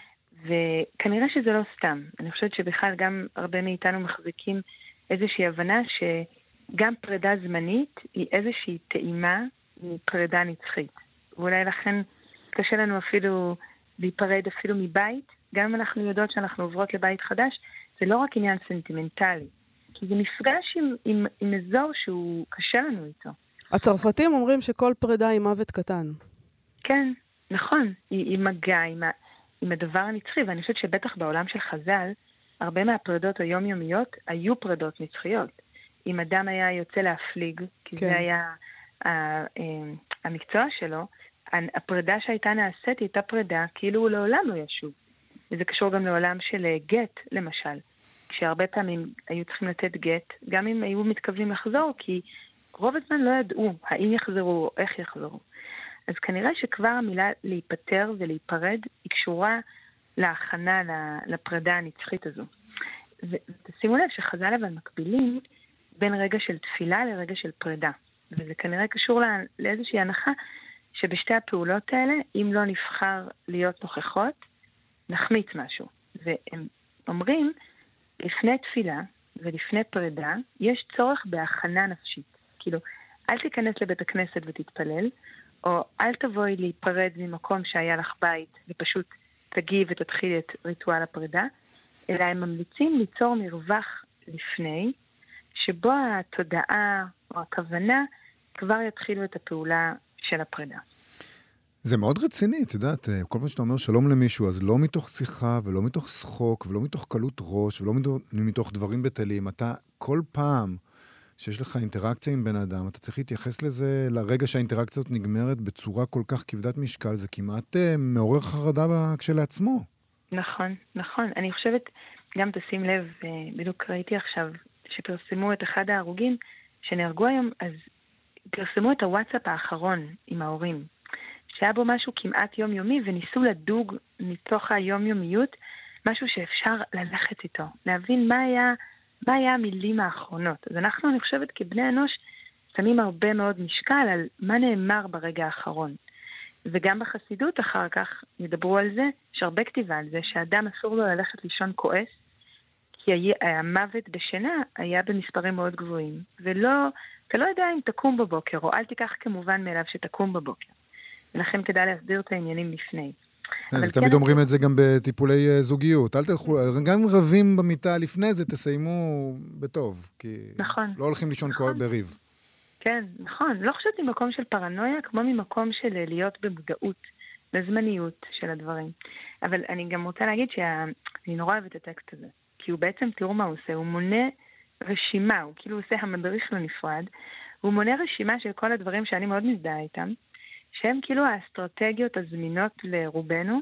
וכנראה שזה לא סתם. אני חושבת שבכלל גם הרבה מאיתנו מחזיקים איזושהי הבנה שגם פרידה זמנית היא איזושהי טעימה מפרידה נצחית. ואולי לכן קשה לנו אפילו להיפרד אפילו מבית, גם אם אנחנו יודעות שאנחנו עוברות לבית חדש, זה לא רק עניין סנטימנטלי. כי זה מפגש עם, עם, עם אזור שהוא קשה לנו איתו. הצרפתים אומרים שכל פרידה היא מוות קטן. כן, נכון, היא, היא מגע עם, ה, עם הדבר הנצחי, ואני חושבת שבטח בעולם של חז"ל, הרבה מהפרידות היומיומיות היו פרידות נצחיות. אם אדם היה יוצא להפליג, כי כן. זה היה ה, אה, המקצוע שלו, הפרידה שהייתה נעשית הייתה פרידה כאילו הוא לעולם לא ישוב. וזה קשור גם לעולם של אה, גט, למשל. כשהרבה פעמים היו צריכים לתת גט, גם אם היו מתכוונים לחזור, כי רוב הזמן לא ידעו האם יחזרו או איך יחזרו. אז כנראה שכבר המילה להיפטר ולהיפרד היא קשורה להכנה לפרידה הנצחית הזו. ותשימו לב שחז"ל אבל מקבילים בין רגע של תפילה לרגע של פרידה. וזה כנראה קשור לה- לאיזושהי הנחה שבשתי הפעולות האלה, אם לא נבחר להיות נוכחות, נחמיץ משהו. והם אומרים, לפני תפילה ולפני פרידה, יש צורך בהכנה נפשית. כאילו, אל תיכנס לבית הכנסת ותתפלל, או אל תבואי להיפרד ממקום שהיה לך בית ופשוט תגיעי ותתחילי את ריטואל הפרידה, אלא הם ממליצים ליצור מרווח לפני, שבו התודעה או הכוונה כבר יתחילו את הפעולה של הפרידה. זה מאוד רציני, את יודעת, אה, כל פעם שאתה אומר שלום למישהו, אז לא מתוך שיחה ולא מתוך שחוק ולא מתוך קלות ראש ולא מתוך דברים בטלים. אתה כל פעם שיש לך אינטראקציה עם בן אדם, אתה צריך להתייחס לזה, לרגע שהאינטראקציה הזאת נגמרת בצורה כל כך כבדת משקל, זה כמעט אה, מעורר חרדה כשלעצמו. נכון, נכון. אני חושבת, גם תשים לב, אה, בדיוק ראיתי עכשיו שפרסמו את אחד ההרוגים שנהרגו היום, אז פרסמו את הוואטסאפ האחרון עם ההורים, שהיה בו משהו כמעט יומיומי, וניסו לדוג מתוך היומיומיות משהו שאפשר ללכת איתו, להבין מה היה, מה היה המילים האחרונות. אז אנחנו, אני חושבת, כבני אנוש, שמים הרבה מאוד משקל על מה נאמר ברגע האחרון. וגם בחסידות אחר כך ידברו על זה, יש הרבה כתיבה על זה, שאדם אסור לו ללכת לישון כועס, כי המוות בשינה היה במספרים מאוד גבוהים. ולא, אתה לא יודע אם תקום בבוקר, או אל תיקח כמובן מאליו שתקום בבוקר. ולכן כדאי להסביר את העניינים לפני. כן, אז תמיד אומרים את זה גם בטיפולי אה, זוגיות. אל תלכו, גם אם רבים במיטה לפני זה, תסיימו בטוב. כי נכון. לא הולכים לישון נכון. בריב. כן, נכון. לא חושבת ממקום של פרנויה, כמו ממקום של להיות במודעות, לזמניות של הדברים. אבל אני גם רוצה להגיד שאני נורא אוהבת את הטקסט הזה. כי הוא בעצם, תראו מה הוא עושה, הוא מונה רשימה, הוא כאילו עושה המדריך לנפרד, הוא מונה רשימה של כל הדברים שאני מאוד מזדהה איתם, שהם כאילו האסטרטגיות הזמינות לרובנו,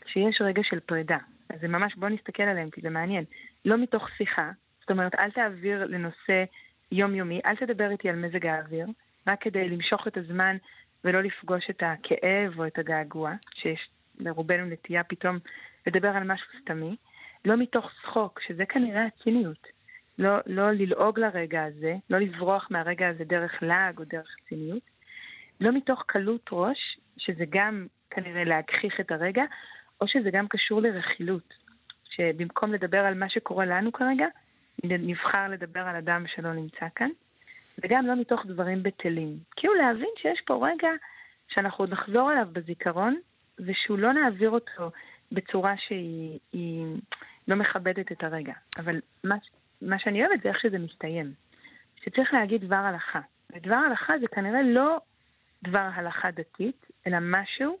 כשיש רגע של פרידה. אז זה ממש, בואו נסתכל עליהם, כי זה מעניין. לא מתוך שיחה, זאת אומרת, אל תעביר לנושא יומיומי, אל תדבר איתי על מזג האוויר, רק כדי למשוך את הזמן ולא לפגוש את הכאב או את הגעגוע, שיש לרובנו נטייה פתאום לדבר על משהו סתמי. לא מתוך צחוק, שזה כנראה הציניות. לא, לא ללעוג לרגע הזה, לא לברוח מהרגע הזה דרך לעג או דרך ציניות. לא מתוך קלות ראש, שזה גם כנראה להגחיך את הרגע, או שזה גם קשור לרכילות. שבמקום לדבר על מה שקורה לנו כרגע, נבחר לדבר על אדם שלא נמצא כאן. וגם לא מתוך דברים בטלים. כאילו להבין שיש פה רגע שאנחנו עוד נחזור אליו בזיכרון, ושהוא לא נעביר אותו בצורה שהיא לא מכבדת את הרגע. אבל מה, מה שאני אוהבת זה איך שזה מסתיים. שצריך להגיד דבר הלכה. ודבר הלכה זה כנראה לא דבר הלכה דתית, אלא משהו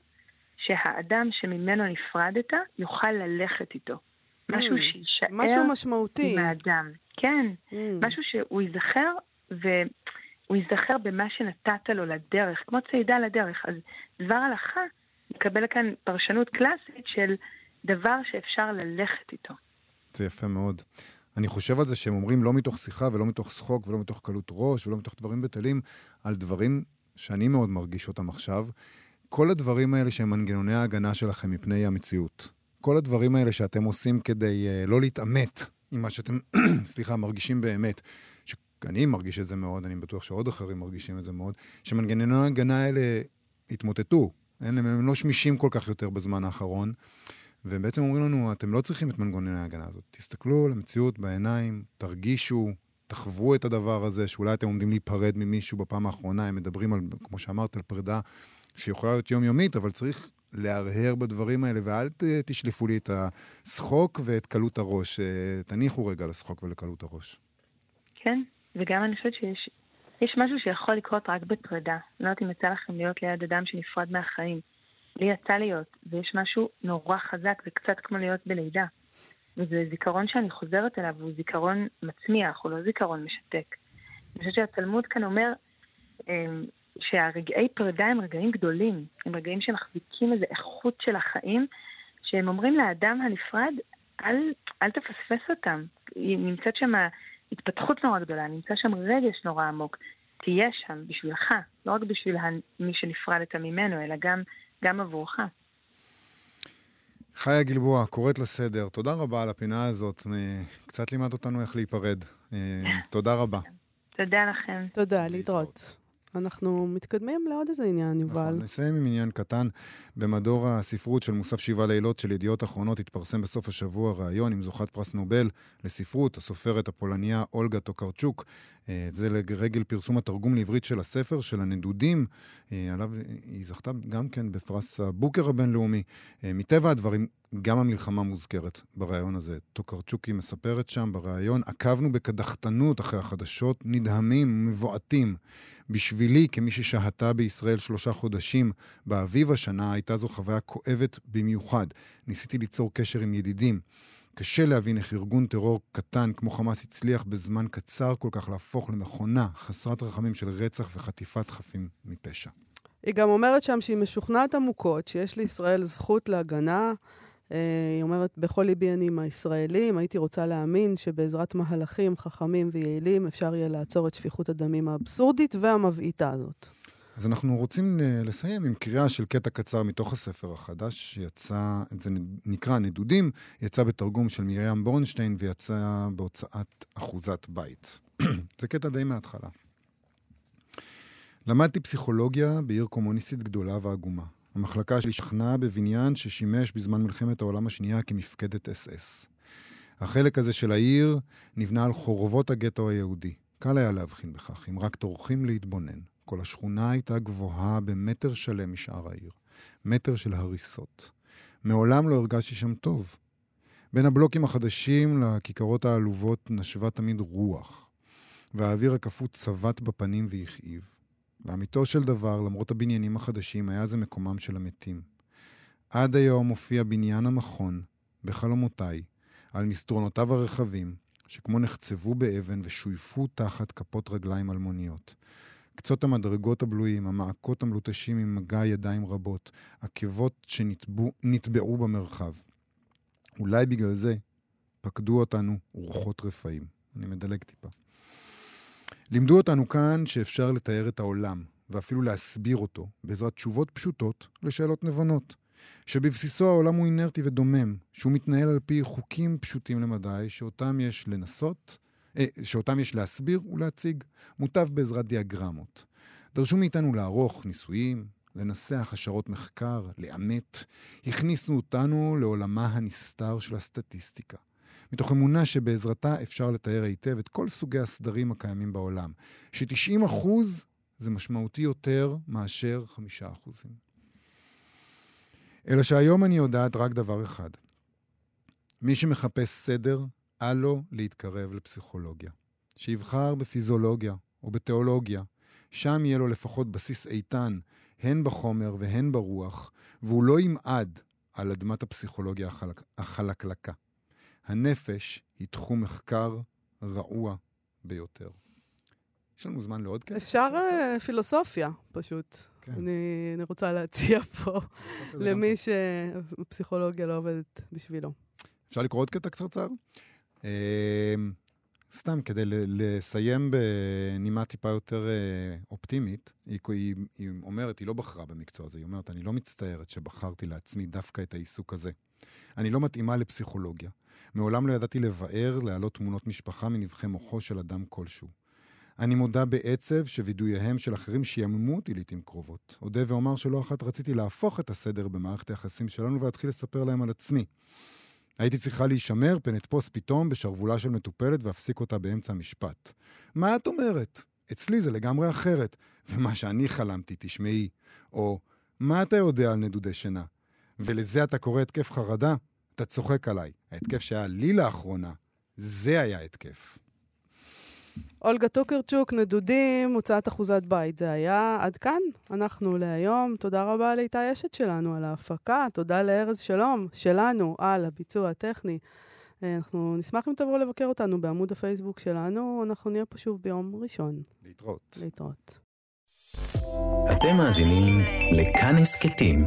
שהאדם שממנו נפרדת יוכל ללכת איתו. משהו mm, שיישאר משהו משמעותי. עם האדם. כן, mm. משהו שהוא ייזכר, והוא ייזכר במה שנתת לו לדרך, כמו צעידה לדרך. אז דבר הלכה מקבל כאן פרשנות קלאסית של דבר שאפשר ללכת איתו. זה יפה מאוד. אני חושב על זה שהם אומרים לא מתוך שיחה ולא מתוך שחוק ולא מתוך קלות ראש ולא מתוך דברים בטלים, על דברים שאני מאוד מרגיש אותם עכשיו. כל הדברים האלה שהם מנגנוני ההגנה שלכם מפני המציאות. כל הדברים האלה שאתם עושים כדי uh, לא להתעמת עם מה שאתם, סליחה, מרגישים באמת. שאני מרגיש את זה מאוד, אני בטוח שעוד אחרים מרגישים את זה מאוד, שמנגנוני ההגנה האלה התמוטטו. אין, הם לא שמישים כל כך יותר בזמן האחרון. והם בעצם אומרים לנו, אתם לא צריכים את מנגנוני ההגנה הזאת. תסתכלו למציאות בעיניים, תרגישו, תחוו את הדבר הזה, שאולי אתם עומדים להיפרד ממישהו בפעם האחרונה, הם מדברים על, כמו שאמרת, על פרידה שיכולה להיות יומיומית, אבל צריך להרהר בדברים האלה, ואל תשלפו לי את השחוק ואת קלות הראש. אה, תניחו רגע לשחוק ולקלות הראש. כן, וגם אני חושבת שיש יש משהו שיכול לקרות רק בפרידה. לא יודעת אם יצא לכם להיות ליד אדם שנפרד מהחיים. לי יצא להיות, ויש משהו נורא חזק, זה קצת כמו להיות בלידה. וזה זיכרון שאני חוזרת אליו, הוא זיכרון מצמיח, הוא לא זיכרון משתק. אני חושבת שהתלמוד כאן אומר אמ, שהרגעי פרידה הם רגעים גדולים, הם רגעים שמחזיקים איזו איכות של החיים, שהם אומרים לאדם הנפרד, אל, אל תפספס אותם. נמצאת שם התפתחות נורא גדולה, נמצא שם רגש נורא עמוק. תהיה שם בשבילך, לא רק בשביל מי שנפרדת ממנו, אלא גם, גם עבורך. חיה גלבוע, קוראת לסדר. תודה רבה על הפינה הזאת. קצת לימד אותנו איך להיפרד. אה, תודה רבה. תודה לכם. תודה, להתראות. אנחנו מתקדמים לעוד איזה עניין, יובל. נכון, נסיים עם עניין קטן. במדור הספרות של מוסף שבעה לילות של ידיעות אחרונות התפרסם בסוף השבוע ראיון עם זוכת פרס נובל לספרות, הסופרת הפולניה אולגה טוקרצ'וק. אה, זה לרגל פרסום התרגום לעברית של הספר, של הנדודים, אה, עליו היא זכתה גם כן בפרס הבוקר הבינלאומי. אה, מטבע הדברים, גם המלחמה מוזכרת בריאיון הזה. טוקרצ'וק מספרת שם בריאיון, עקבנו בקדחתנות אחרי החדשות, נדהמים ומבועתים. בשבילי, כמי ששהתה בישראל שלושה חודשים באביב השנה, הייתה זו חוויה כואבת במיוחד. ניסיתי ליצור קשר עם ידידים. קשה להבין איך ארגון טרור קטן כמו חמאס הצליח בזמן קצר כל כך להפוך למכונה חסרת רחמים של רצח וחטיפת חפים מפשע. היא גם אומרת שם שהיא משוכנעת עמוקות שיש לישראל זכות להגנה. אה, היא אומרת, בכל ליבי אני עם הישראלים, הייתי רוצה להאמין שבעזרת מהלכים חכמים ויעילים אפשר יהיה לעצור את שפיכות הדמים האבסורדית והמבעיטה הזאת. אז אנחנו רוצים אה, לסיים עם קריאה של קטע קצר מתוך הספר החדש, שיצא, זה נקרא נדודים, יצא בתרגום של מרים בורנשטיין ויצא בהוצאת אחוזת בית. זה קטע די מההתחלה. למדתי פסיכולוגיה בעיר קומוניסטית גדולה ועגומה. המחלקה שלי שכנה בבניין ששימש בזמן מלחמת העולם השנייה כמפקדת אס-אס. החלק הזה של העיר נבנה על חורבות הגטו היהודי. קל היה להבחין בכך, אם רק טורחים להתבונן. כל השכונה הייתה גבוהה במטר שלם משאר העיר. מטר של הריסות. מעולם לא הרגשתי שם טוב. בין הבלוקים החדשים לכיכרות העלובות נשבה תמיד רוח, והאוויר הקפוא צבט בפנים והכאיב. לאמיתו של דבר, למרות הבניינים החדשים, היה זה מקומם של המתים. עד היום הופיע בניין המכון, בחלומותיי, על מסדרונותיו הרחבים, שכמו נחצבו באבן ושויפו תחת כפות רגליים אלמוניות. קצות המדרגות הבלויים, המעקות המלוטשים עם מגע ידיים רבות, עקבות שנטבעו במרחב. אולי בגלל זה פקדו אותנו רוחות רפאים. אני מדלג טיפה. לימדו אותנו כאן שאפשר לתאר את העולם, ואפילו להסביר אותו, בעזרת תשובות פשוטות לשאלות נבונות. שבבסיסו העולם הוא אינרטי ודומם, שהוא מתנהל על פי חוקים פשוטים למדי, שאותם יש לנסות, אה, שאותם יש להסביר ולהציג, מוטב בעזרת דיאגרמות. דרשו מאיתנו לערוך ניסויים, לנסח השערות מחקר, לאמת. הכניסו אותנו לעולמה הנסתר של הסטטיסטיקה. מתוך אמונה שבעזרתה אפשר לתאר היטב את כל סוגי הסדרים הקיימים בעולם, ש-90% זה משמעותי יותר מאשר 5%. אלא שהיום אני יודעת רק דבר אחד. מי שמחפש סדר, אל לו להתקרב לפסיכולוגיה. שיבחר בפיזיולוגיה או בתיאולוגיה, שם יהיה לו לפחות בסיס איתן, הן בחומר והן ברוח, והוא לא ימעד על אדמת הפסיכולוגיה החלק, החלקלקה. הנפש היא תחום מחקר רעוע ביותר. יש לנו זמן לעוד כאלה? אפשר uh, פילוסופיה, פשוט. כן. אני, אני רוצה להציע פה למי שפסיכולוגיה לא עובדת בשבילו. אפשר לקרוא עוד קטע קצרצר? אה, סתם, כדי לסיים בנימה טיפה יותר אה, אופטימית, היא, היא, היא אומרת, היא לא בחרה במקצוע הזה, היא אומרת, אני לא מצטערת שבחרתי לעצמי דווקא את העיסוק הזה. אני לא מתאימה לפסיכולוגיה. מעולם לא ידעתי לבאר, להעלות תמונות משפחה מנבחי מוחו של אדם כלשהו. אני מודה בעצב שווידוייהם של אחרים שיממו אותי לעיתים קרובות. אודה ואומר שלא אחת רציתי להפוך את הסדר במערכת היחסים שלנו ולהתחיל לספר להם על עצמי. הייתי צריכה להישמר פן אתפוס פתאום בשרוולה של מטופלת ואפסיק אותה באמצע המשפט. מה את אומרת? אצלי זה לגמרי אחרת. ומה שאני חלמתי, תשמעי. או, מה אתה יודע על נדודי שינה? ולזה אתה קורא התקף חרדה? אתה צוחק עליי. ההתקף שהיה לי לאחרונה, זה היה התקף. אולגה טוקרצ'וק, נדודים, הוצאת אחוזת בית. זה היה עד כאן. אנחנו להיום. תודה רבה לאיתי אשת שלנו על ההפקה. תודה לארז שלום שלנו על הביצוע הטכני. אה, אנחנו נשמח אם תבואו לבקר אותנו בעמוד הפייסבוק שלנו. אנחנו נהיה פה שוב ביום ראשון. להתראות. להתראות. אתם מאזינים לכאן הסכתים,